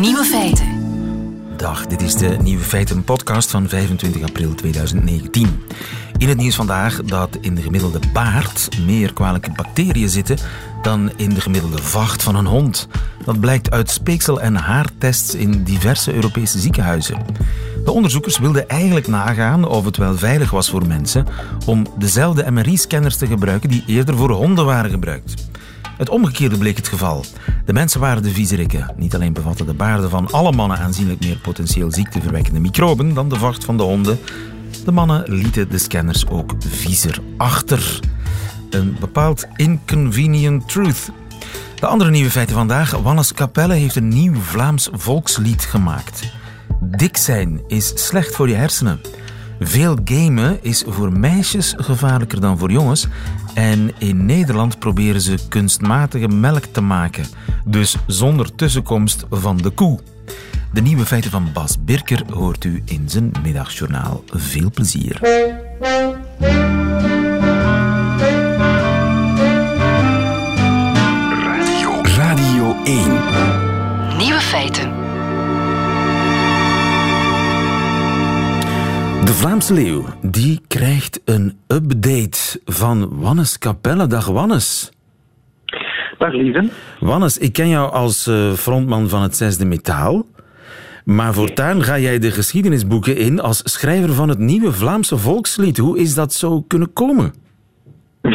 Nieuwe feiten. Dag, dit is de Nieuwe Feiten podcast van 25 april 2019. In het nieuws vandaag dat in de gemiddelde baard meer kwalijke bacteriën zitten dan in de gemiddelde vacht van een hond. Dat blijkt uit speeksel- en haartests in diverse Europese ziekenhuizen. De onderzoekers wilden eigenlijk nagaan of het wel veilig was voor mensen om dezelfde MRI-scanners te gebruiken die eerder voor honden waren gebruikt. Het omgekeerde bleek het geval. De mensen waren de viezerikken. Niet alleen bevatten de baarden van alle mannen aanzienlijk meer potentieel ziekteverwekkende microben dan de vacht van de honden. De mannen lieten de scanners ook viezer achter. Een bepaald inconvenient truth. De andere nieuwe feiten vandaag. Wannes Capelle heeft een nieuw Vlaams volkslied gemaakt. Dik zijn is slecht voor je hersenen. Veel gamen is voor meisjes gevaarlijker dan voor jongens. En in Nederland proberen ze kunstmatige melk te maken. Dus zonder tussenkomst van de koe. De nieuwe feiten van Bas Birker hoort u in zijn middagjournaal. Veel plezier. Vlaamse Leeuw die krijgt een update van Wannes Capelle. Dag Wannes. Dag lieve. Wannes, ik ken jou als eh, frontman van het Zesde Metaal. Maar voortaan ga jij de geschiedenisboeken in als schrijver van het nieuwe Vlaamse volkslied. Hoe is dat zo kunnen komen?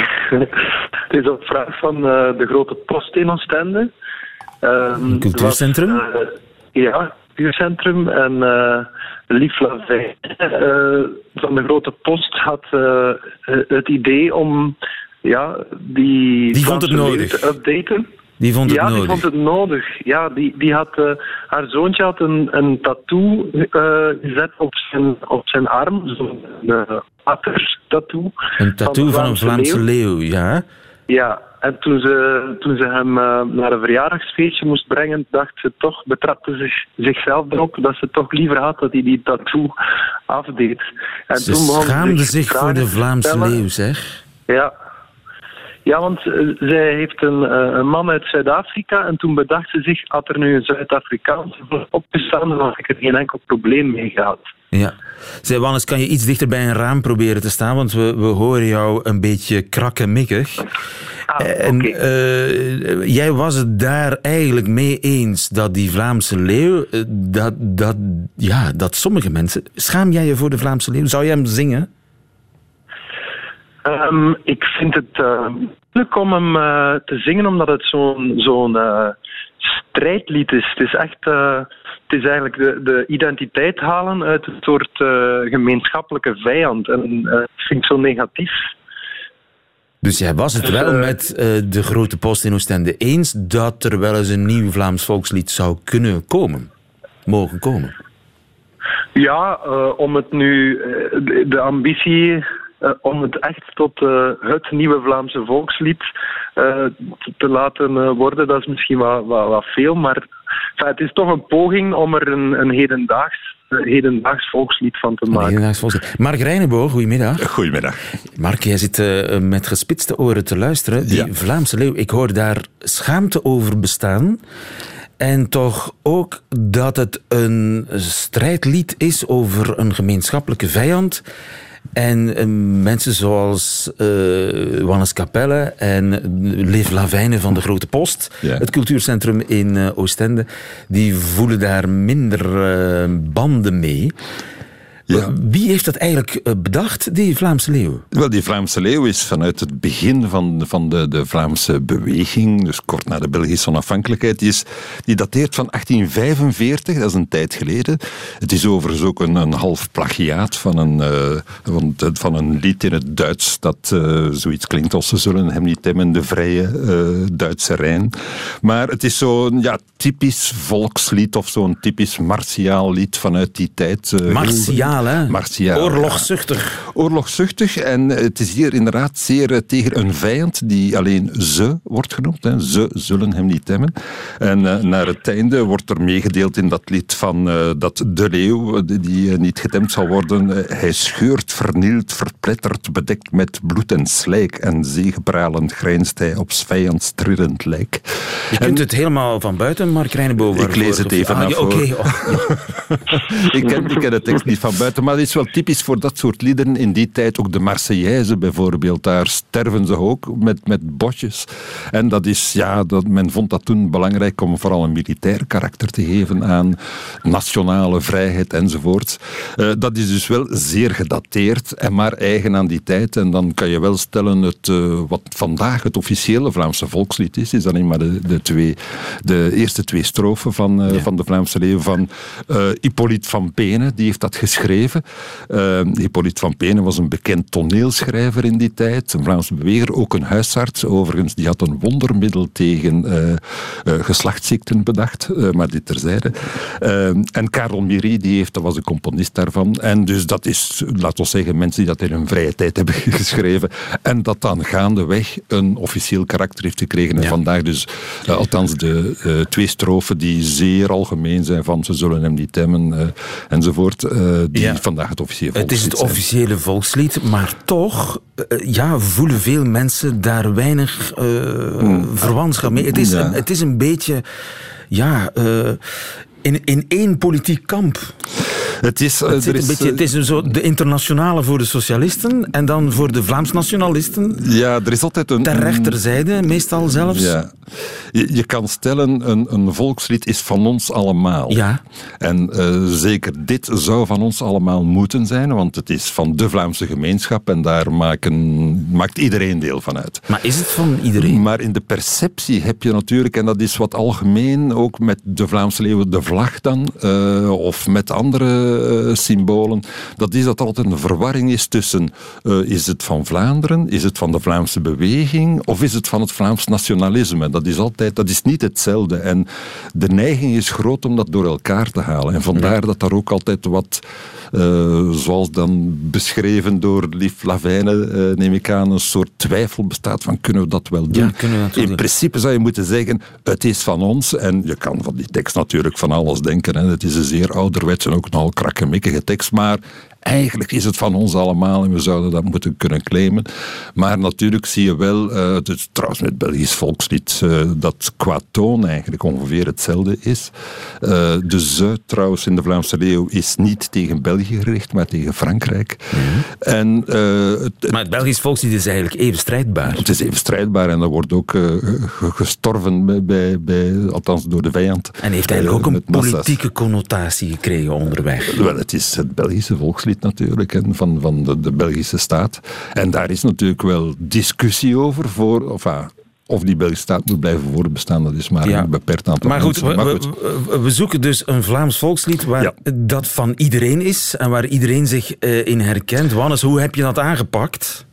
Het is op vraag van eh, de grote post in Oostende. Een cultuurcentrum? was, eh, ja, cultuurcentrum. En uh, Lief Lavijn eh, van de grote post had eh, het idee om ja, die, Die vond het nodig. leeuw te updaten. Die vond het ja, nodig. die vond het nodig. Ja, die, die had, haar zoontje had een, een tattoo eh, gezet op zijn, op zijn arm. Zo'n uh, tattoo. Een tattoo van, een Vlaamse leeuw, ja. Ja, en toen ze, toen ze hem uh, naar een verjaardagsfeestje moest brengen, dacht ze toch, betrapte zich, zichzelf erop dat ze toch liever had dat hij die tattoo afdeed. En Ze toen schaamde zich vragen voor de Vlaamse leeuw, zeg. Ja. Ja, want uh, zij heeft een, uh, een man uit Zuid-Afrika en toen bedacht ze zich, had er nu een Zuid-Afrikaanse opgestaan, dan had ik er geen enkel probleem mee gehad. Ja. Zij, Wannes, kan je iets dichter bij een raam proberen te staan? Want we, we horen jou een beetje krakkemikkig. Ah, en eh, jij was het daar eigenlijk mee eens dat die Vlaamse leeuw, eh, dat, dat, ja, dat sommige mensen... Schaam jij je voor de Vlaamse leeuw? Zou jij hem zingen? Um, ik vind het uh, moeilijk om hem uh, te zingen, omdat het zo'n zo'n uh, strijdlied is. Het is echt, het is eigenlijk de, de identiteit halen uit een soort gemeenschappelijke vijand. En dat vind ik zo negatief. Dus jij was het wel met de grote post in Oostende eens dat er wel eens een nieuw Vlaams volkslied zou kunnen komen, mogen komen? Ja, om het nu, de ambitie uh, om het echt tot uh, het nieuwe Vlaamse volkslied uh, te laten worden, dat is misschien wat, wat, wat veel, maar enfin, het is toch een poging om er een, een hedendaags, hedendaags volkslied van te maken. Hedendaags volkslied. Mark Reineboog, goedemiddag. Goedemiddag. Mark, jij zit uh, met gespitste oren te luisteren. Die ja. Vlaamse leeuw, ik hoor daar schaamte over bestaan. En toch ook dat het een strijdlied is over een gemeenschappelijke vijand. En uh, mensen zoals uh, Wannes Capelle en Liv Lavijnen van de Grote Post, ja. het cultuurcentrum in Oostende, die voelen daar minder banden mee. Ja. Wie heeft dat eigenlijk bedacht, die Vlaamse leeuw? Wel, die Vlaamse leeuw is vanuit het begin van, van de, de Vlaamse beweging, dus kort na de Belgische onafhankelijkheid, die, is, die dateert van 1845, dat is een tijd geleden. Het is overigens ook een, een half plagiaat van een, uh, van, van, een lied in het Duits dat uh, zoiets klinkt als ze zullen hem niet temmen, de vrije uh, Duitse Rijn. Maar het is zo'n ja, typisch volkslied of zo'n typisch martiaal lied vanuit die tijd. Martiaal? Martiaal, hè? Martiaal. Oorlogzuchtig. Oorlogzuchtig. En het is hier inderdaad zeer eh, tegen een vijand die alleen ze wordt genoemd. Hè. Ze zullen hem niet temmen. En uh, naar het einde wordt er meegedeeld in dat lied van uh, dat de leeuw, die niet getemd zal worden, hij scheurt, vernielt, verplettert, bedekt met bloed en slijk. En zegepralend grijnst hij op vijands trillend lijk. Je kunt het helemaal van buiten, Mark Rijnenboven. Ik lees het even ah, af. Oké. Okay. Oh. ik, ken, ik ken de tekst niet van buiten, maar het is wel typisch voor dat soort liederen in die tijd. Ook de Marseillaise bijvoorbeeld, daar sterven ze ook met, met bosjes. En dat is, ja, dat, men vond dat toen belangrijk om vooral een militair karakter te geven aan nationale vrijheid enzovoort. Uh, dat is dus wel zeer gedateerd en maar eigen aan die tijd. En dan kan je wel stellen, het, uh, wat vandaag het officiële Vlaamse volkslied is, is alleen maar de, de, twee, de eerste twee strofen van, uh, ja. van de Vlaamse leeuw van Hippolyte van Penen, die heeft dat geschreven. Hippolyte van Penen was een bekend toneelschrijver in die tijd, een Vlaamse beweger, ook een huisarts overigens. Die had een wondermiddel tegen uh, geslachtsziekten bedacht, uh, maar dit terzijde. en Karel Miri, die heeft, dat was de componist daarvan. En dus dat is, laten we zeggen, mensen die dat in hun vrije tijd hebben geschreven. En dat dan gaandeweg een officieel karakter heeft gekregen. En ja. vandaag dus, althans de twee strofen die zeer algemeen zijn van ze zullen hem niet temmen enzovoort, die ja. vandaag het officiële volkslied Het is het officiële volkslied, maar toch ja, voelen veel mensen daar weinig uh, mm. verwantschap mee. Het is, ja. het is een beetje ja, uh, in, in één politiek kamp. Het is, het, is, een beetje, het is zo de internationale voor de socialisten en dan voor de Vlaams nationalisten. Ja, er is altijd een... Ter rechterzijde, meestal zelfs. Ja. Je, je kan stellen, een, een volkslied is van ons allemaal. Ja. En uh, zeker dit zou van ons allemaal moeten zijn, want het is van de Vlaamse gemeenschap en daar maken, maakt iedereen deel van uit. Maar is het van iedereen? Maar in de perceptie heb je natuurlijk, en dat is wat algemeen, ook met de Vlaamse leeuwen, de vlag dan, uh, of met andere symbolen, dat is dat er altijd een verwarring is tussen uh, is het van Vlaanderen, is het van de Vlaamse beweging of is het van het Vlaams nationalisme. Dat is altijd, dat is niet hetzelfde. En de neiging is groot om dat door elkaar te halen. En vandaar dat daar ook altijd wat uh, zoals dan beschreven door Lief Lavijne, uh, neem ik aan, een soort twijfel bestaat van kunnen we dat wel doen? Ja, kunnen we dat In doen? principe zou je moeten zeggen, het is van ons. En je kan van die tekst natuurlijk van alles denken. Hè. Het is een zeer ouderwets en ook krakkemikkige tekst, maar Eigenlijk is het van ons allemaal en we zouden dat moeten kunnen claimen. Maar natuurlijk zie je wel, uh, het is trouwens met Belgisch volkslied, uh, dat qua toon eigenlijk ongeveer hetzelfde is. Uh, de ze trouwens in de Vlaamse leeuw is niet tegen België gericht, maar tegen Frankrijk. Mm -hmm. en, het, maar het Belgisch volkslied is eigenlijk even strijdbaar. Het is even strijdbaar en er wordt ook gestorven bij, bij, bij, althans door de vijand. En heeft eigenlijk ook een politieke connotatie gekregen onderweg. Wel, het is het Belgische volkslied natuurlijk, en van, van de, de, Belgische staat. En daar is natuurlijk wel discussie over, voor, of, ah, of die Belgische staat moet blijven voortbestaan, dat is maar ja. een beperkt aantal maar goed, mensen. Maar goed, we, we, zoeken dus een Vlaams volkslied waar ja. dat van iedereen is en waar iedereen zich uh, in herkent. Wannes, hoe heb je dat aangepakt?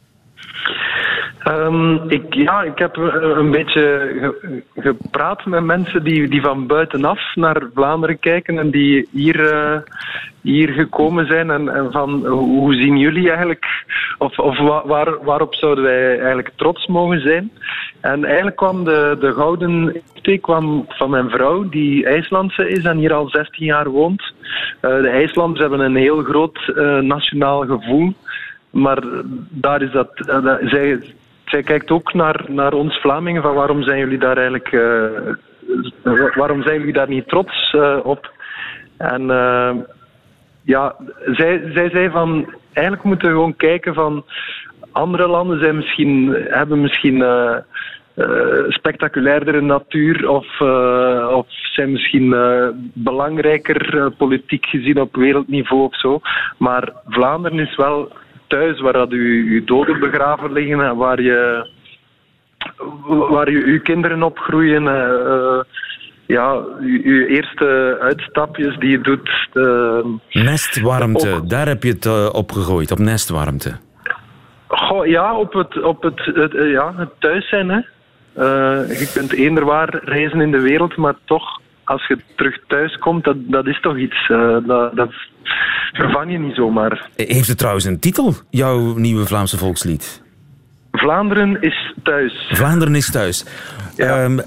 Um, ik, ja, ik heb een beetje ge, gepraat met mensen die, die van buitenaf naar Vlaanderen kijken en die hier, uh, hier gekomen zijn. En, van hoe zien jullie eigenlijk, of, of waar, waarop zouden wij eigenlijk trots mogen zijn? En eigenlijk kwam de, de gouden steek kwam van mijn vrouw, die IJslandse is en hier al 16 jaar woont. Uh, de IJslanders hebben een heel groot nationaal gevoel. Maar daar is dat, zij, zij kijkt ook naar, naar ons Vlamingen van waarom zijn jullie daar eigenlijk uh, waarom zijn jullie daar niet trots uh, op? En uh, ja, zij, zij zei van eigenlijk moeten we gewoon kijken van andere landen zijn misschien, hebben misschien spectaculairder natuur of, of zijn misschien belangrijker politiek gezien op wereldniveau of zo. Maar Vlaanderen is wel thuis waar dat u, uw doden begraven liggen en waar je waar je, uw kinderen opgroeien. Uh, ja, uw eerste uitstapjes die je doet. Uh, nestwarmte, daar heb je het uh, op gegooid, op nestwarmte. Goh, ja, op het, op het, het, ja, het thuis zijn. Hè. je kunt eender waar reizen in de wereld, maar toch als je terug thuis komt, dat, dat is toch iets. Uh, dat, dat vervang je niet zomaar. Heeft het trouwens een titel, jouw nieuwe Vlaamse volkslied? Vlaanderen is thuis. Vlaanderen is thuis. Ja. Um,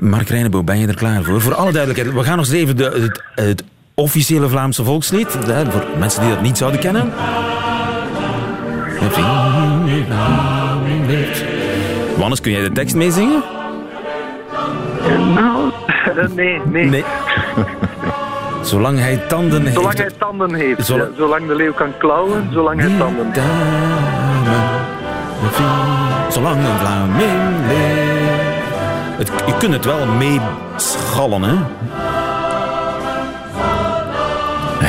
Mark Reinebo, ben je er klaar voor? Voor alle duidelijkheid, we gaan nog eens even de, het, het officiële Vlaamse volkslied. Voor mensen die dat niet zouden kennen. Wannes, kun jij de tekst meezingen? Nou, nee, nee. nee. Zolang hij tanden heeft. Zolang hij tanden heeft. Zolang, de leeuw kan klauwen, zolang hij tanden heeft. Zolang een Vlaming leeft. je kunt het wel meeschallen, hè?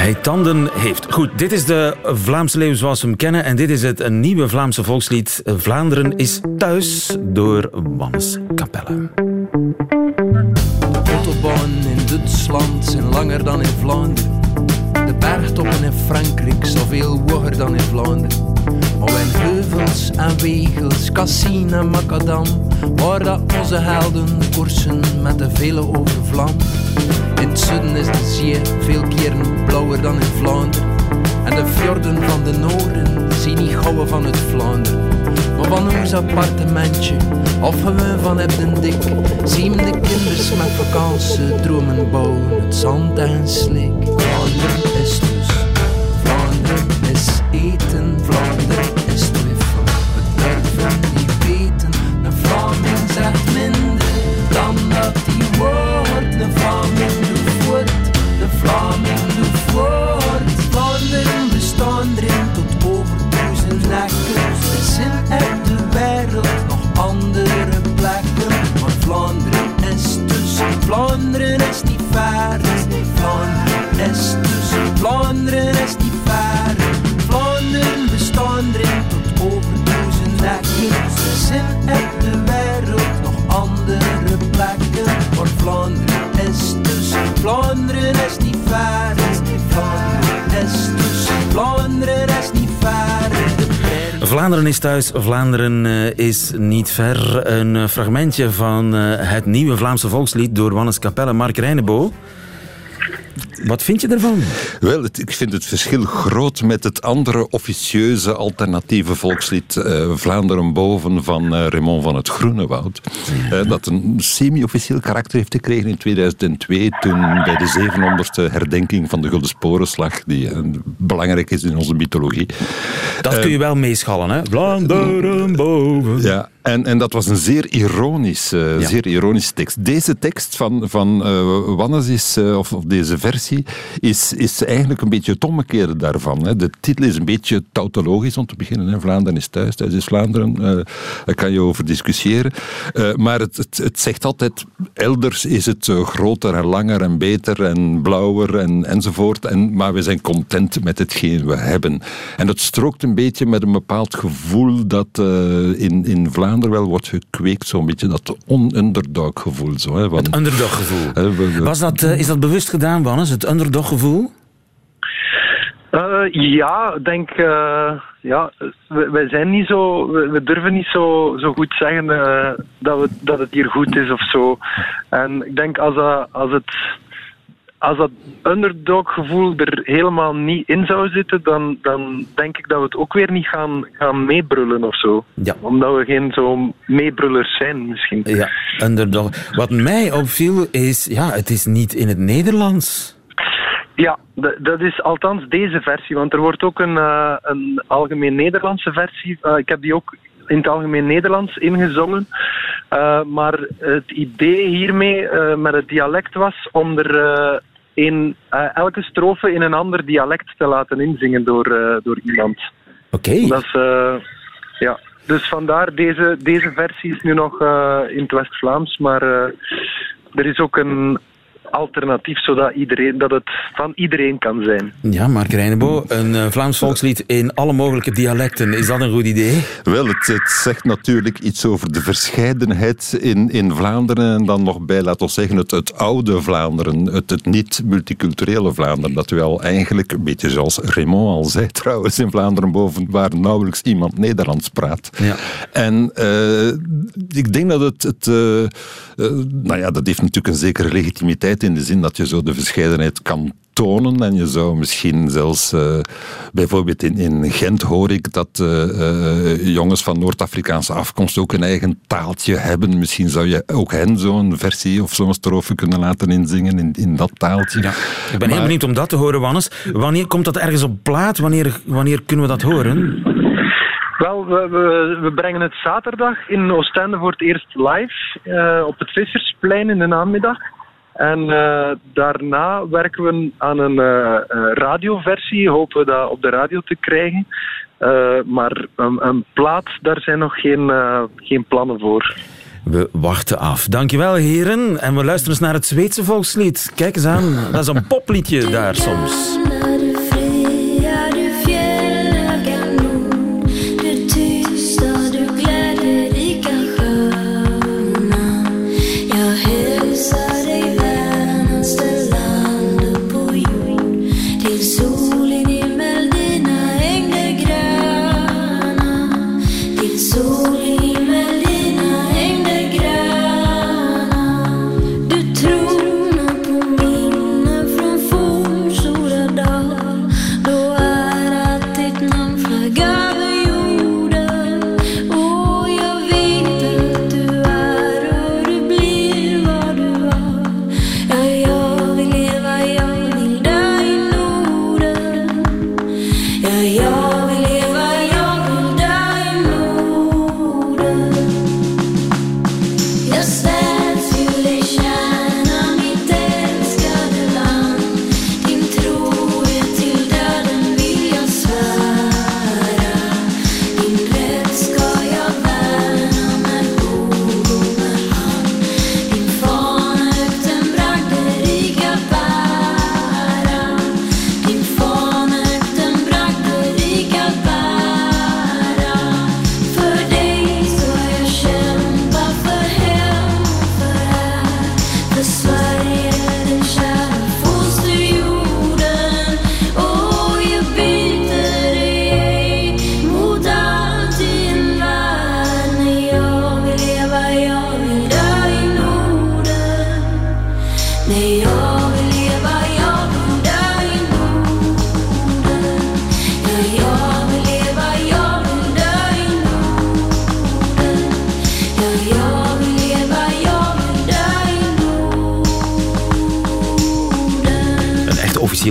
Hij tanden heeft. Goed, dit is de Vlaamse leeuw zoals we hem kennen. En dit is het nieuwe Vlaamse volkslied Vlaanderen is thuis door Wannes. De autobahn in Duitsland zijn langer dan in Vlaanderen. De bergtoppen in Frankrijk zoveel hoger dan in Vlaanderen. Maar in heuvels en wegels, Cassine en Macadam, waar dat onze helden koersen met de vele over Vlam. In het zuiden is de zee veel keren blauwer dan in Vlaanderen. En de fjorden van de noorden zien niet gauwer van het Vlaanderen. Maar van ons appartementje, of gewoon van Ebden Dik, zien de kinders met vakantie dromen bouwen, het zand en slik. Vlaanderen is dus, Vlaanderen is eten, Vlaanderen is thuis, Vlaanderen eh, is niet ver. Een fragmentje van eh, het nieuwe Vlaamse volkslied door Wannes Capelle Mark Reinebo. Wat vind je ervan? Wel, ik vind het verschil groot met het andere officieuze alternatieve volkslied uh, Vlaanderen boven van uh, Raymond van het Groenewoud. Uh, dat een semi-officieel karakter heeft gekregen in 2002 toen bij de 700ste herdenking van de Gulden Sporenslag, die belangrijk is in onze mythologie. Dat kun je wel meeschallen, hè? Vlaanderen boven. Ja, en, en dat was een zeer ironisch, zeer ironische tekst. Deze tekst van, van Wannes is, of, of deze versie is, is eigenlijk een beetje het omgekeerde daarvan. Hè. De titel is een beetje tautologisch om te beginnen. Hè. Vlaanderen is thuis, thuis is Vlaanderen. Uh, daar kan je over discussiëren. Uh, maar het, het, het, zegt altijd, elders is het uh, groter en langer en beter en blauwer en, enzovoort. En, maar we zijn content met hetgeen we hebben. En dat strookt een beetje met een bepaald gevoel dat in, in Vlaanderen wel wordt gekweekt. Zo'n beetje dat on-underdog gevoel. Zo, hè, van, het underdog gevoel. Was dat, is dat bewust gedaan, Wannes? Het underdog-gevoel? Uh, ja, ik denk, uh, ja, wij zijn niet zo, we, durven niet zo, zo goed zeggen uh, dat, we, dat het hier goed is of zo. En ik denk als, dat, als het, als dat underdog-gevoel er helemaal niet in zou zitten, dan, dan denk ik dat we het ook weer niet gaan, gaan meebrullen of zo. Ja. Omdat we geen zo meebrullers zijn, misschien. Ja, underdog. Wat mij opviel is, ja, het is niet in het Nederlands. Ja, dat is althans deze versie, want er wordt ook een, uh, een algemeen Nederlandse versie. Uh, ik heb die ook in het algemeen Nederlands ingezongen. Uh, maar het idee hiermee met het dialect was om er in, elke strofe in een ander dialect te laten inzingen door, door iemand. Oké. Dat is, ja. Dus vandaar, deze, deze versie is nu nog in het West-Vlaams, maar er is ook een alternatief, zodat iedereen, dat het van iedereen kan zijn. Ja, Mark Reinebo, een uh, Vlaams volkslied in alle mogelijke dialecten. Is dat een goed idee? Wel, het, het, zegt natuurlijk iets over de verscheidenheid in, in Vlaanderen en dan nog bij, laten we zeggen, het, het oude Vlaanderen, het, het niet-multiculturele Vlaanderen, dat u al eigenlijk, een beetje zoals Raymond al zei trouwens, in Vlaanderen boven, waar nauwelijks iemand Nederlands praat. Ja. En uh, ik denk dat het, het uh, nou ja, dat heeft natuurlijk een zekere legitimiteit in de zin dat je zo de verscheidenheid kan tonen. En je zou misschien zelfs, uh, bijvoorbeeld in, in Gent hoor ik dat uh, uh, jongens van Noord-Afrikaanse afkomst ook een eigen taaltje hebben. Misschien zou je ook hen zo'n versie of zo'n strofe kunnen laten inzingen in, in dat taaltje. Ja. Ik ben heel benieuwd om dat te horen, Wannes. Wanneer komt dat ergens op plaat? Wanneer, wanneer kunnen we dat horen? Wel, we, we, we, brengen het zaterdag in Oostende voor het eerst live uh, op het Vissersplein in de namiddag. En uh, daarna werken we aan een uh, radioversie, hopen we dat op de radio te krijgen. maar een, een, plaat, daar zijn nog geen, geen plannen voor. We wachten af. Dankjewel, heren. En we luisteren eens naar het Zweedse volkslied. Kijk eens aan, dat is een popliedje daar soms.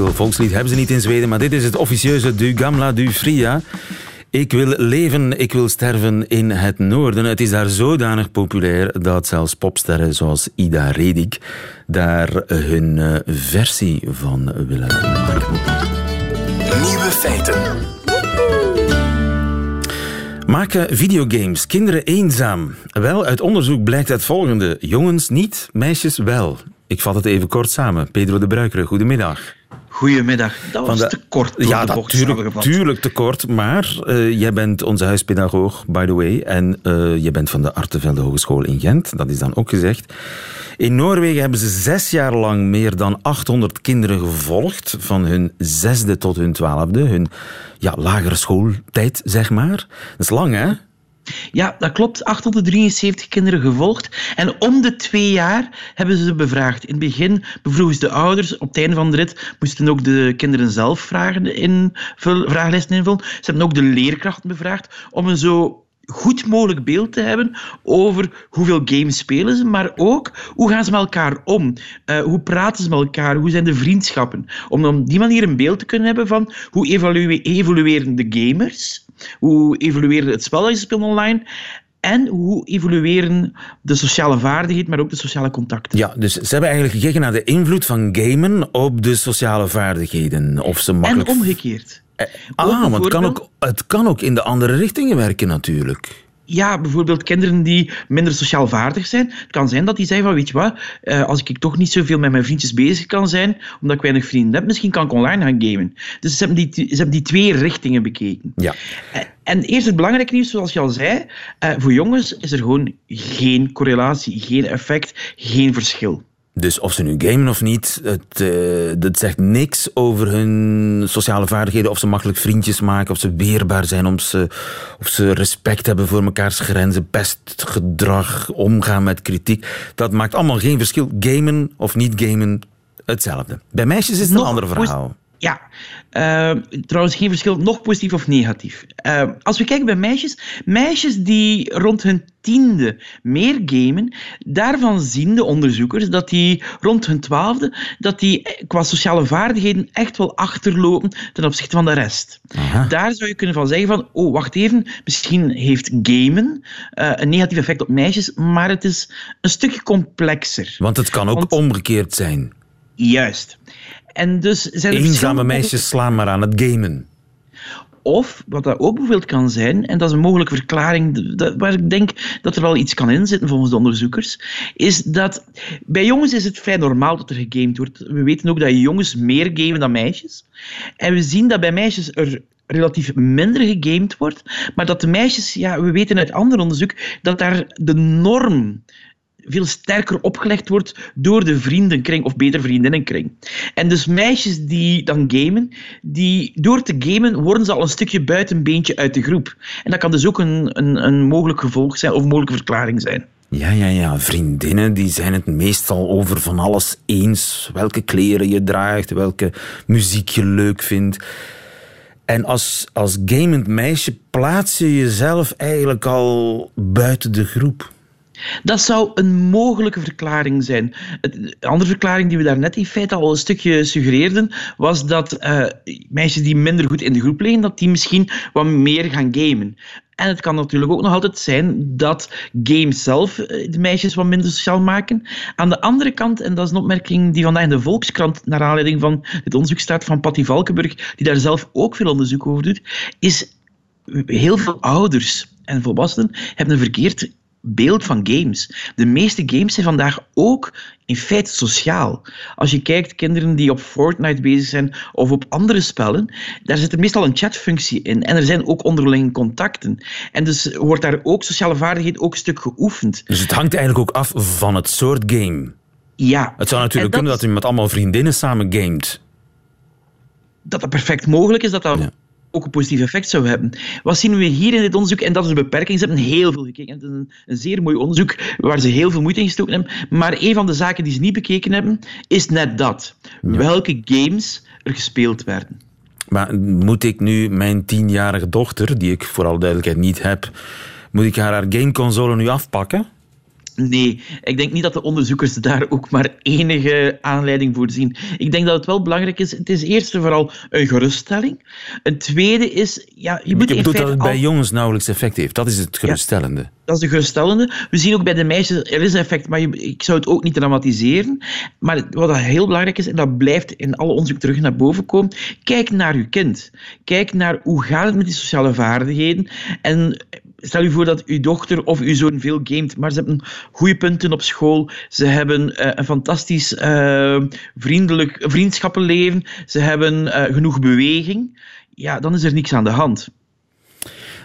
Volkslied hebben ze niet in Zweden, maar dit is het officieuze Du Gamla Du Fria. Ik wil leven, ik wil sterven in het noorden. Het is daar zodanig populair dat zelfs popsterren zoals Ida Redik daar hun eh, versie van willen maken. Nieuwe feiten. Maken videogames kinderen eenzaam? Wel, uit onderzoek blijkt het volgende. Jongens niet, meisjes wel. Ik vat het even kort samen. Pedro de Bruikere, goedemiddag. Goedemiddag. Dat was te kort. Ja, natuurlijk tuurlijk te kort. Maar uh, jij bent onze huispedagoog, by the way. En uh, je bent van de Artevelde Hogeschool in Gent. Dat is dan ook gezegd. In Noorwegen hebben ze zes jaar lang meer dan 800 kinderen gevolgd. Van hun zesde tot hun twaalfde. Hun ja, lagere schooltijd, zeg maar. Dat is lang, hè? Ja, dat klopt. 873 kinderen gevolgd. En om de twee jaar hebben ze ze bevraagd. In het begin bevroegen ze de ouders. Op het einde van de rit moesten ook de kinderen zelf vragen in, vragenlijsten invullen. Ze hebben ook de leerkrachten bevraagd om een zo goed mogelijk beeld te hebben over hoeveel games spelen ze, maar ook hoe gaan ze met elkaar om? Uh, hoe praten ze met elkaar? Hoe zijn de vriendschappen? Om op die manier een beeld te kunnen hebben van hoe evolueren de gamers hoe evolueert het spel dat je speelt online? En hoe evolueren de sociale vaardigheden, maar ook de sociale contacten. Ja, dus ze hebben eigenlijk gekeken naar de invloed van gamen op de sociale vaardigheden. Of ze makkelijk... En omgekeerd. Eh, ah, want het kan, ook, het kan ook in de andere richtingen werken natuurlijk. Ja, bijvoorbeeld kinderen die minder sociaal vaardig zijn. Het kan zijn dat die zeggen van, weet je wat, uh, als ik toch niet zoveel met mijn vriendjes bezig kan zijn, omdat ik weinig vrienden heb, misschien kan ik online gaan gamen. Dus ze hebben die, ze hebben die twee richtingen bekeken. Ja. En, eerst het belangrijke nieuws, zoals je al zei, uh, voor jongens is er gewoon geen correlatie, geen effect, geen verschil. Dus of ze nu gamen of niet, het, uh, dat zegt niks over hun sociale vaardigheden. Of ze makkelijk vriendjes maken, of ze weerbaar zijn, of ze, of ze respect hebben voor mekaars grenzen, pestgedrag, omgaan met kritiek. Dat maakt allemaal geen verschil. Gamen of niet gamen, hetzelfde. Bij meisjes is het een ander verhaal. Ja, uh, trouwens geen verschil, nog positief of negatief. Uh, als we kijken bij meisjes, meisjes die rond hun tiende meer gamen, daarvan zien de onderzoekers dat die rond hun twaalfde, dat die qua sociale vaardigheden echt wel achterlopen ten opzichte van de rest. Aha. Daar zou je kunnen van zeggen van, oh wacht even, misschien heeft gamen uh, een negatief effect op meisjes, maar het is een stukje complexer. Want het kan ook Want, omgekeerd zijn. Juist. En dus zijn Eenzame meisjes slaan maar aan het gamen. Of, wat dat ook bijvoorbeeld kan zijn, en dat is een mogelijke verklaring waar ik denk dat er wel iets kan inzitten volgens de onderzoekers, is dat bij jongens is het vrij normaal dat er gegamed wordt. We weten ook dat jongens meer gamen dan meisjes. En we zien dat bij meisjes er relatief minder gegamed wordt, maar dat de meisjes, ja, we weten uit ander onderzoek, dat daar de norm veel sterker opgelegd wordt door de vriendenkring of beter vriendinnenkring. En dus meisjes die dan gamen, die door te gamen worden ze al een stukje buitenbeentje uit de groep. En dat kan dus ook een, een, een mogelijk gevolg zijn of een mogelijke verklaring zijn. Ja, ja, ja. Vriendinnen die zijn het meestal over van alles eens. Welke kleren je draagt, welke muziek je leuk vindt. En als, als gamend meisje plaats je jezelf eigenlijk al buiten de groep. Dat zou een mogelijke verklaring zijn. De andere verklaring die we daarnet in feite al een stukje suggereerden, was dat uh, meisjes die minder goed in de groep liggen, dat die misschien wat meer gaan gamen. En het kan natuurlijk ook nog altijd zijn dat games zelf eh, de meisjes wat minder sociaal maken. Aan de andere kant, en dat is een opmerking die vandaag in de Volkskrant naar aanleiding van dit onderzoek staat van Patty Valkenburg, die daar zelf ook veel onderzoek over doet, is heel veel ouders en volwassenen hebben een verkeerd beeld van games. De meeste games zijn vandaag ook in feite sociaal. Als je kijkt, kinderen die op Fortnite bezig zijn of op andere spellen, daar zit er meestal een chatfunctie in. En er zijn ook onderlinge contacten. En dus wordt daar ook sociale vaardigheid ook een stuk geoefend. Dus het hangt eigenlijk ook af van het soort game. Ja. Het zou natuurlijk kunnen dat u met allemaal vriendinnen samen gamet. Dat dat perfect mogelijk is, dat dat ook een positief effect zou hebben. Wat zien we hier in dit onderzoek? En dat is een beperking. Ze hebben heel veel gekeken. Het is een, een, zeer mooi onderzoek waar ze heel veel moeite in gestoken hebben. Maar een van de zaken die ze niet bekeken hebben, is net dat. Welke games er gespeeld werden. Maar moet ik nu mijn tienjarige dochter, die ik vooral duidelijkheid niet heb, moet ik haar, haar gameconsole nu afpakken? Nee, ik denk niet dat de onderzoekers daar ook maar enige aanleiding voor zien. Ik denk dat het wel belangrijk is. Het is eerst en vooral een geruststelling. Een tweede is. Ja, je moet je bedoelt dat het bij jongens nauwelijks effect heeft. Dat is het geruststellende. Ja, dat is de geruststellende. We zien ook bij de meisjes, er is effect, maar ik zou het ook niet dramatiseren. Maar wat heel belangrijk is, en dat blijft in alle onderzoek terug naar boven komen, kijk naar uw kind. Kijk naar hoe gaat het met die sociale vaardigheden. En stel je voor dat uw dochter of uw zoon veel gamet, maar ze hebben goede punten op school, ze hebben uh, een fantastisch uh, vriendelijk, vriendschappenleven, ze hebben uh, genoeg beweging, ja, dan is er niks aan de hand.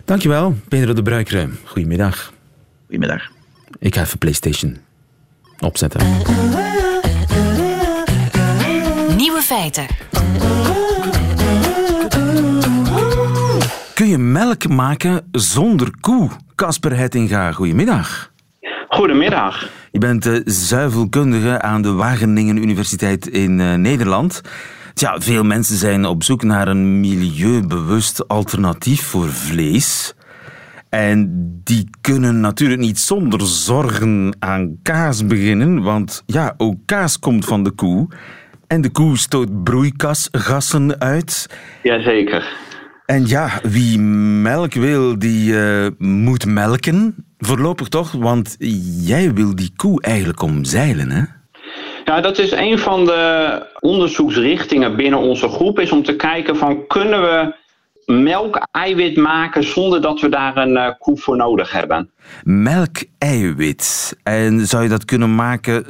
Dankjewel, Pedro de Bruikere. Goedemiddag. Goedemiddag. Ik ga even PlayStation opzetten. Nieuwe feiten. Kun je melk maken zonder koe? Casper Hettinga, goedemiddag. Goedemiddag. Je bent zuivelkundige aan de Wageningen Universiteit in uh, Nederland. Tja, veel mensen zijn op zoek naar een milieubewust alternatief voor vlees. En die kunnen natuurlijk niet zonder zorgen aan kaas beginnen, want ja, ook kaas komt van de koe. En de koe stoot broeikasgassen uit. Jazeker. En ja, wie melk wil, die uh, moet melken. Voorlopig toch, want jij wil die koe eigenlijk omzeilen, hè? Ja, dat is een van de onderzoeksrichtingen binnen onze groep, is om te kijken van kunnen we melk-eiwit maken zonder dat we daar een uh, koe voor nodig hebben. Melk-eiwit. En zou je dat kunnen maken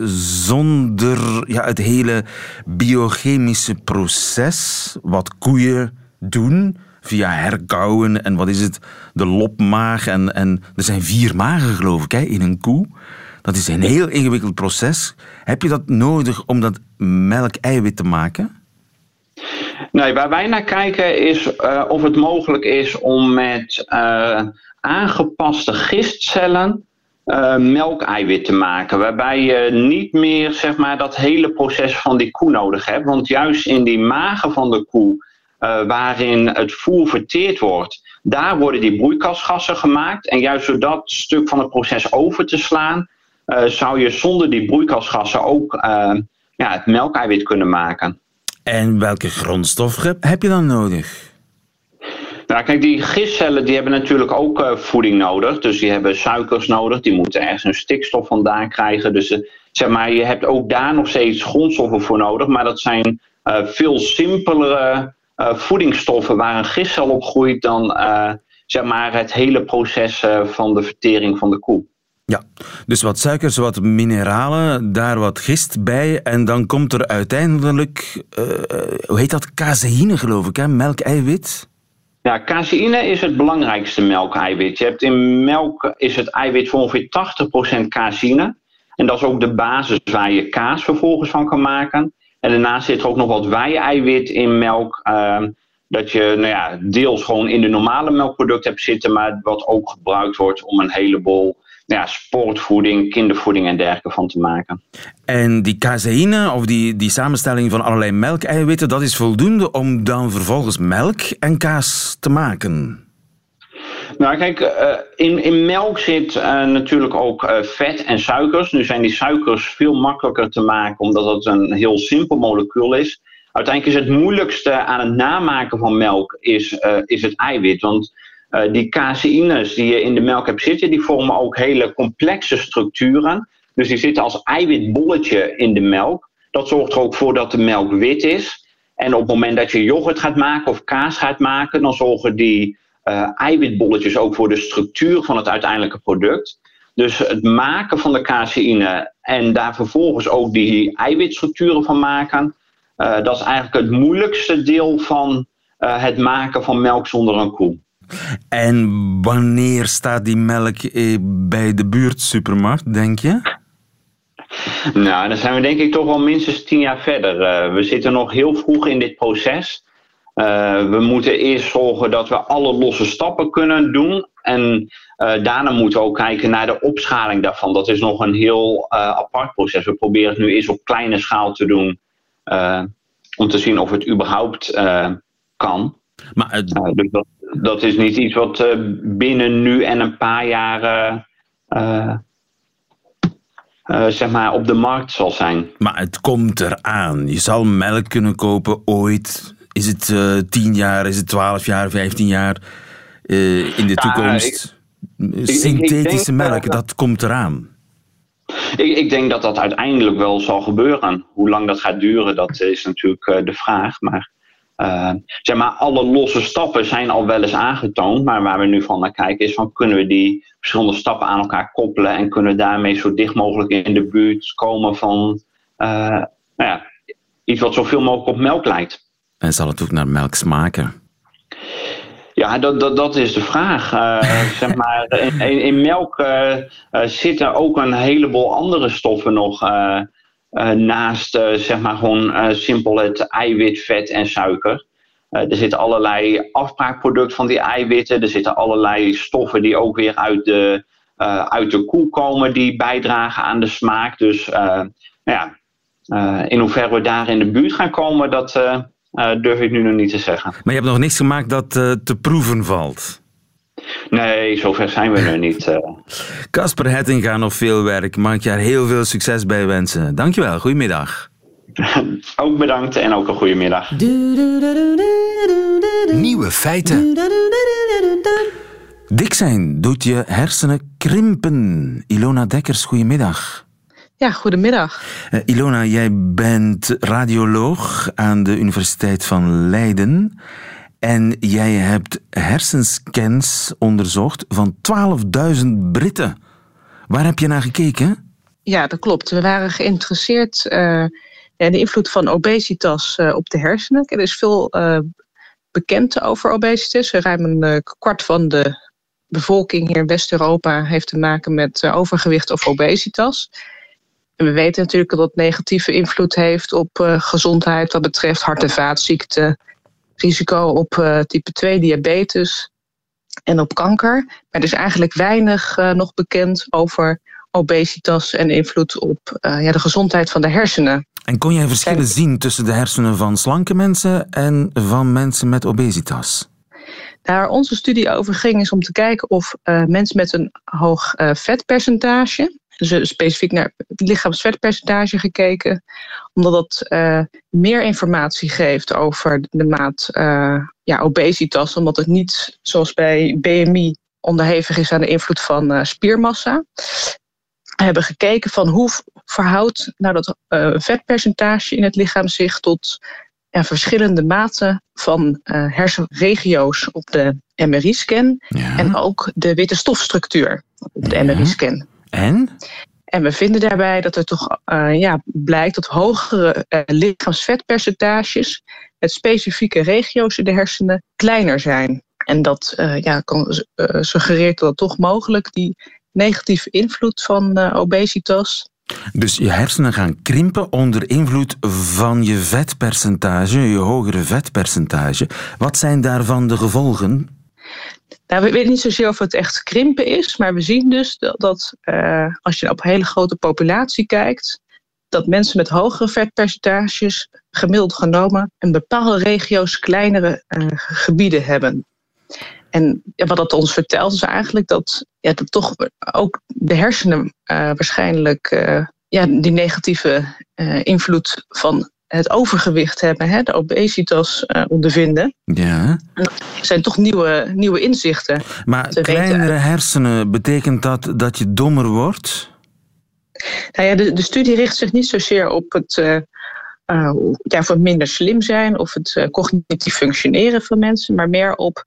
zonder ja, het hele biochemische proces wat koeien doen? Via herkauwen en wat is het? De lopmaag. En, en er zijn vier magen, geloof ik, hè, in een koe. Dat is een heel ingewikkeld proces. Heb je dat nodig om dat melk-eiwit te maken? Nee, waar wij naar kijken is uh, of het mogelijk is om met uh, aangepaste gistcellen uh, melkeiwit te maken. Waarbij je niet meer zeg maar, dat hele proces van die koe nodig hebt. Want juist in die magen van de koe, waarin het voer verteerd wordt, daar worden die broeikasgassen gemaakt. En juist door dat stuk van het proces over te slaan, zou je zonder die broeikasgassen ook ja, het melkeiwit kunnen maken. En welke grondstoffen heb je dan nodig? Nou, kijk, die gistcellen die hebben natuurlijk ook uh, voeding nodig. Dus die hebben suikers nodig. Die moeten ergens een stikstof vandaan krijgen. Dus uh, zeg maar, je hebt ook daar nog steeds grondstoffen voor nodig. Maar dat zijn uh, veel simpelere voedingsstoffen waar een gistcel op groeit dan zeg maar, het hele proces van de vertering van de koe. Ja, dus wat suikers, wat mineralen, daar wat gist bij. En dan komt er uiteindelijk, uh, hoe heet dat, caseïne geloof ik, hè? melkeiwit? Ja, caseïne is het belangrijkste melkeiwit. Je hebt in melk is het eiwit voor ongeveer 80% caseïne. En dat is ook de basis waar je kaas vervolgens van kan maken. En daarnaast zit er ook nog wat wei-eiwit in melk. Uh, dat je nou ja, deels gewoon in de normale melkproducten hebt zitten, maar wat ook gebruikt wordt om een heleboel ja, sportvoeding, kindervoeding en dergelijke van te maken. En die caseïne, of die, die samenstelling van allerlei melkeiwitten, dat is voldoende om dan vervolgens melk en kaas te maken? Nou, kijk, uh, in, in melk zit uh, natuurlijk ook uh, vet en suikers. Nu zijn die suikers veel makkelijker te maken, omdat het een heel simpel molecuul is. Uiteindelijk is het moeilijkste aan het namaken van melk is, is het eiwit. Want die caseïnes die je in de melk hebt zitten, die vormen ook hele complexe structuren. Dus die zitten als eiwitbolletje in de melk. Dat zorgt er ook voor dat de melk wit is. En op het moment dat je yoghurt gaat maken of kaas gaat maken, dan zorgen die uh, eiwitbolletjes ook voor de structuur van het uiteindelijke product. Dus het maken van de caseïne en daar vervolgens ook die eiwitstructuren van maken, uh, dat is eigenlijk het moeilijkste deel van het maken van melk zonder een koe. En wanneer staat die melk eh, bij de buurtsupermarkt, denk je? Nou, dan zijn we denk ik toch wel minstens tien jaar verder. We zitten nog heel vroeg in dit proces. Uh, we moeten eerst zorgen dat we alle losse stappen kunnen doen. En uh, daarna moeten we ook kijken naar de opschaling daarvan. Dat is nog een heel apart proces. We proberen het nu eerst op kleine schaal te doen. om te zien of het überhaupt kan. Maar het... dus dat, dat is niet iets wat binnen nu en een paar jaar uh, zeg maar op de markt zal zijn. Maar het komt eraan. Je zal melk kunnen kopen ooit. Is het uh, 10 jaar, is het 12 jaar, 15 jaar in de toekomst? Ik, Synthetische ik, ik melk, dat komt eraan. Ik, denk dat dat uiteindelijk wel zal gebeuren. Hoe lang dat gaat duren, dat is natuurlijk de vraag. Maar uh, zeg maar, alle losse stappen zijn al wel eens aangetoond, maar waar we nu van naar kijken is van kunnen we die verschillende stappen aan elkaar koppelen en kunnen we daarmee zo dicht mogelijk in de buurt komen van uh, nou ja, iets wat zoveel mogelijk op melk lijkt. En zal het ook naar melk smaken? Ja, dat, dat, dat is de vraag. Uh, zeg maar, in, in melk zitten ook een heleboel andere stoffen nog uh, naast zeg maar gewoon simpel het eiwit, vet en suiker. er zitten allerlei afbraakproducten van die eiwitten. Er zitten allerlei stoffen die ook weer uit de, uit de koe komen, die bijdragen aan de smaak. Dus nou ja, in hoeverre we daar in de buurt gaan komen, dat durf ik nu nog niet te zeggen. Maar je hebt nog niks gemaakt dat te proeven valt? Nee, zover zijn we er niet. Eh. Casper uh. Hettinga, nog veel werk. Mag ik je heel veel succes bij wensen. Dankjewel, goedemiddag. ook bedankt en ook een goede middag. Nieuwe feiten. Dik zijn doet je hersenen krimpen. Ilona Dekkers, goedemiddag. Ja, goedemiddag. Uh, Ilona, jij bent radioloog aan de Universiteit van Leiden. En jij hebt hersenscans onderzocht van 12.000 Britten. Waar heb je naar gekeken? Ja, dat klopt. We waren geïnteresseerd uh, in de invloed van obesitas uh, op de hersenen. Er is veel bekend over obesitas. Ruim een kwart van de bevolking hier in West-Europa heeft te maken met overgewicht of obesitas. En we weten natuurlijk dat het negatieve invloed heeft op gezondheid wat betreft hart- en vaatziekten, risico op type 2 diabetes en op kanker. Maar er is eigenlijk weinig nog bekend over obesitas en invloed op ja, de gezondheid van de hersenen. En kon jij verschillen zien tussen de hersenen van slanke mensen en van mensen met obesitas? Daar onze studie over ging is om te kijken of mensen met een hoog vetpercentage, dus specifiek naar het lichaamsvetpercentage gekeken, omdat dat meer informatie geeft over de maat ja, obesitas, omdat het niet zoals bij BMI onderhevig is aan de invloed van spiermassa hebben gekeken van hoe verhoudt nou dat vetpercentage in het lichaam zich tot ja, verschillende maten van hersenregio's op de MRI-scan ja. en ook de witte stofstructuur op de Ja. MRI-scan. En? En we vinden daarbij dat er toch uh, ja, blijkt dat hogere uh, lichaamsvetpercentages met specifieke regio's in de hersenen kleiner zijn. En dat uh, ja, kan, suggereert dat toch mogelijk die negatieve invloed van obesitas. Dus je hersenen gaan krimpen onder invloed van je vetpercentage, je hogere vetpercentage. Wat zijn daarvan de gevolgen? Nou, we weten niet zozeer of het echt krimpen is, maar we zien dus dat, dat uh, als je op een hele grote populatie kijkt, dat mensen met hogere vetpercentages gemiddeld genomen in bepaalde regio's kleinere uh, gebieden hebben. En wat dat ons vertelt is eigenlijk dat, ja, dat toch ook de hersenen uh, waarschijnlijk ja, die negatieve invloed van het overgewicht hebben, hè, de obesitas ondervinden. Ja. En dat zijn toch nieuwe, nieuwe inzichten. Maar kleinere hersenen, betekent dat dat je dommer wordt? Nou ja, de, de studie richt zich niet zozeer op het uh, ja, of het minder slim zijn of het uh, cognitief functioneren van mensen, maar meer op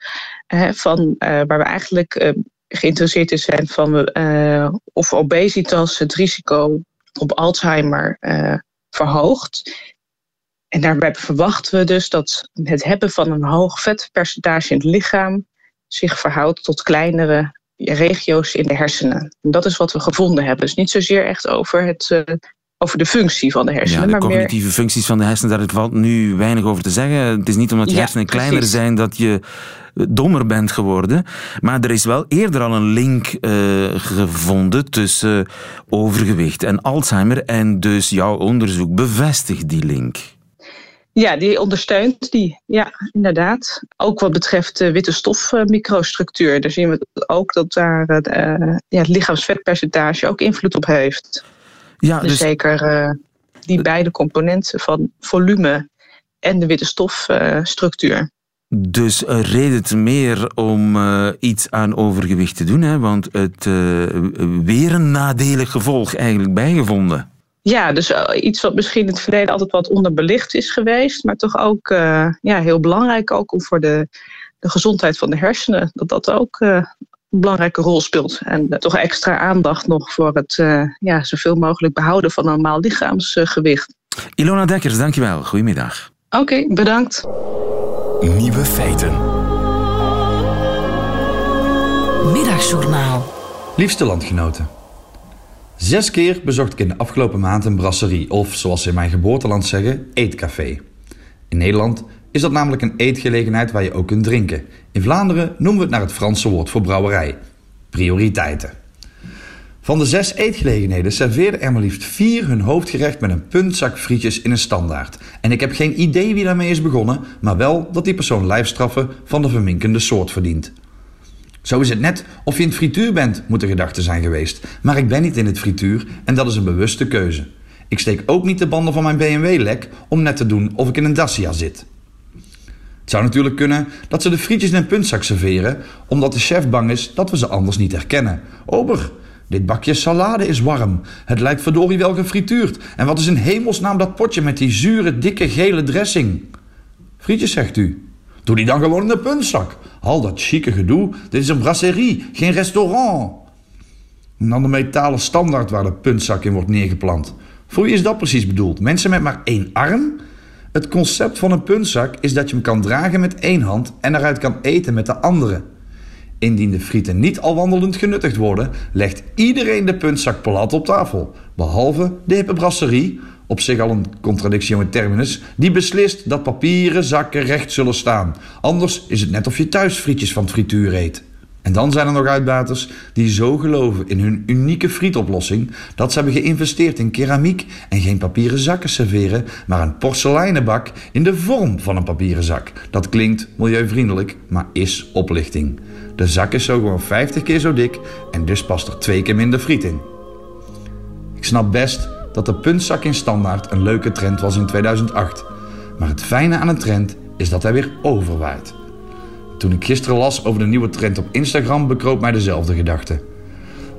uh, van, uh, waar we eigenlijk geïnteresseerd in zijn van of obesitas het risico op Alzheimer verhoogt. En daarbij verwachten we dus dat het hebben van een hoog vetpercentage in het lichaam zich verhoudt tot kleinere regio's in de hersenen. En dat is wat we gevonden hebben. Dus niet zozeer echt over het over de functie van de hersenen. Ja, de maar cognitieve meer... functies van de hersenen, daar valt nu weinig over te zeggen. Het is niet omdat je Ja, hersenen kleiner precies. zijn dat je dommer bent geworden. Maar er is wel eerder al een link eh, gevonden tussen overgewicht en Alzheimer. En dus jouw onderzoek bevestigt die link. Ja, die ondersteunt die. Ja, inderdaad. Ook wat betreft de witte stofmicrostructuur. Daar zien we ook dat daar uh, ja, het lichaamsvetpercentage ook invloed op heeft. Ja, dus, dus zeker uh, die beide componenten van volume en de witte stofstructuur. Dus reden te meer om uh, iets aan overgewicht te doen, hè? want het uh, weer een nadelig gevolg eigenlijk bijgevonden. Ja, dus uh, iets wat misschien in het verleden altijd wat onderbelicht is geweest, maar toch ook ja, heel belangrijk ook om voor de, de gezondheid van de hersenen, dat dat ook een belangrijke rol speelt. En toch extra aandacht nog voor het ja, zoveel mogelijk behouden van een normaal lichaamsgewicht. Ilona Dekkers, dankjewel. Goedemiddag. Oké, okay, bedankt. Nieuwe feiten. Middagjournaal. Liefste landgenoten. Zes keer bezocht ik in de afgelopen maand een brasserie, of zoals ze in mijn geboorteland zeggen, eetcafé. In Nederland is dat namelijk een eetgelegenheid waar je ook kunt drinken. In Vlaanderen noemen we het naar het Franse woord voor brouwerij. Prioriteiten. Van de zes eetgelegenheden serveerden er maar liefst vier hun hoofdgerecht met een puntzak frietjes in een standaard. En ik heb geen idee wie daarmee is begonnen, maar wel dat die persoon lijfstraffen van de verminkende soort verdient. Zo is het net of je in het frituur bent, moet de gedachte zijn geweest. Maar ik ben niet in het frituur en dat is een bewuste keuze. Ik steek ook niet de banden van mijn BMW lek om net te doen of ik in een Dacia zit. Het zou natuurlijk kunnen dat ze de frietjes in een puntzak serveren, omdat de chef bang is dat we ze anders niet herkennen. Ober, dit bakje salade is warm. Het lijkt verdorie wel gefrituurd. En wat is in hemelsnaam dat potje met die zure, dikke, gele dressing? Frietjes, zegt u. Doe die dan gewoon in de puntzak. Al dat chique gedoe, dit is een brasserie, geen restaurant. En dan de metalen standaard waar de puntzak in wordt neergeplant. Voor wie is dat precies bedoeld? Mensen met maar één arm? Het concept van een puntzak is dat je hem kan dragen met één hand en eruit kan eten met de andere. Indien de frieten niet al wandelend genuttigd worden, legt iedereen de puntzak plat op tafel. Behalve de hippe brasserie, op zich al een contradictie in terminus, die beslist dat papieren zakken recht zullen staan. Anders is het net of je thuis frietjes van frituur eet. En dan zijn er nog uitbaters die zo geloven in hun unieke frietoplossing dat ze hebben geïnvesteerd in keramiek en geen papieren zakken serveren, maar een porseleinen bak in de vorm van een papieren zak. Dat klinkt milieuvriendelijk, maar is oplichting. De zak is zo gewoon 50 keer zo dik en dus past er twee keer minder friet in. Ik snap best dat de puntzak in standaard een leuke trend was in 2008. Maar het fijne aan een trend is dat hij weer overwaait. Toen ik gisteren las over de nieuwe trend op Instagram, bekroop mij dezelfde gedachte.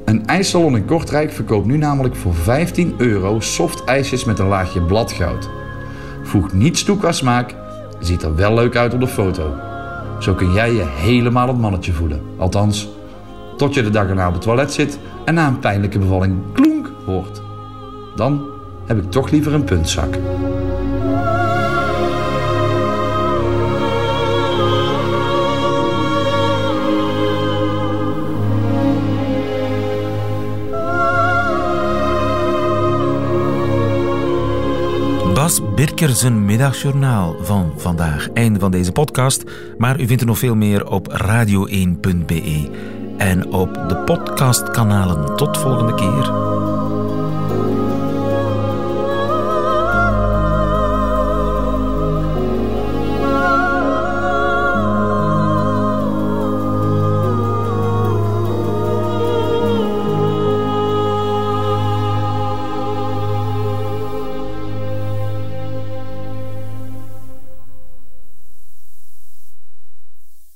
Een ijssalon in Kortrijk verkoopt nu namelijk voor 15 euro soft ijsjes met een laagje bladgoud. Voegt niets toe qua smaak, ziet er wel leuk uit op de foto. Zo kun jij je helemaal het mannetje voelen. Althans, tot je de dag erna op het toilet zit en na een pijnlijke bevalling klonk hoort. Dan heb ik toch liever een puntzak. Bas Birker zijn middagjournaal van vandaag. Einde van deze podcast, maar u vindt er nog veel meer op radio1.be en op de podcastkanalen. Tot volgende keer.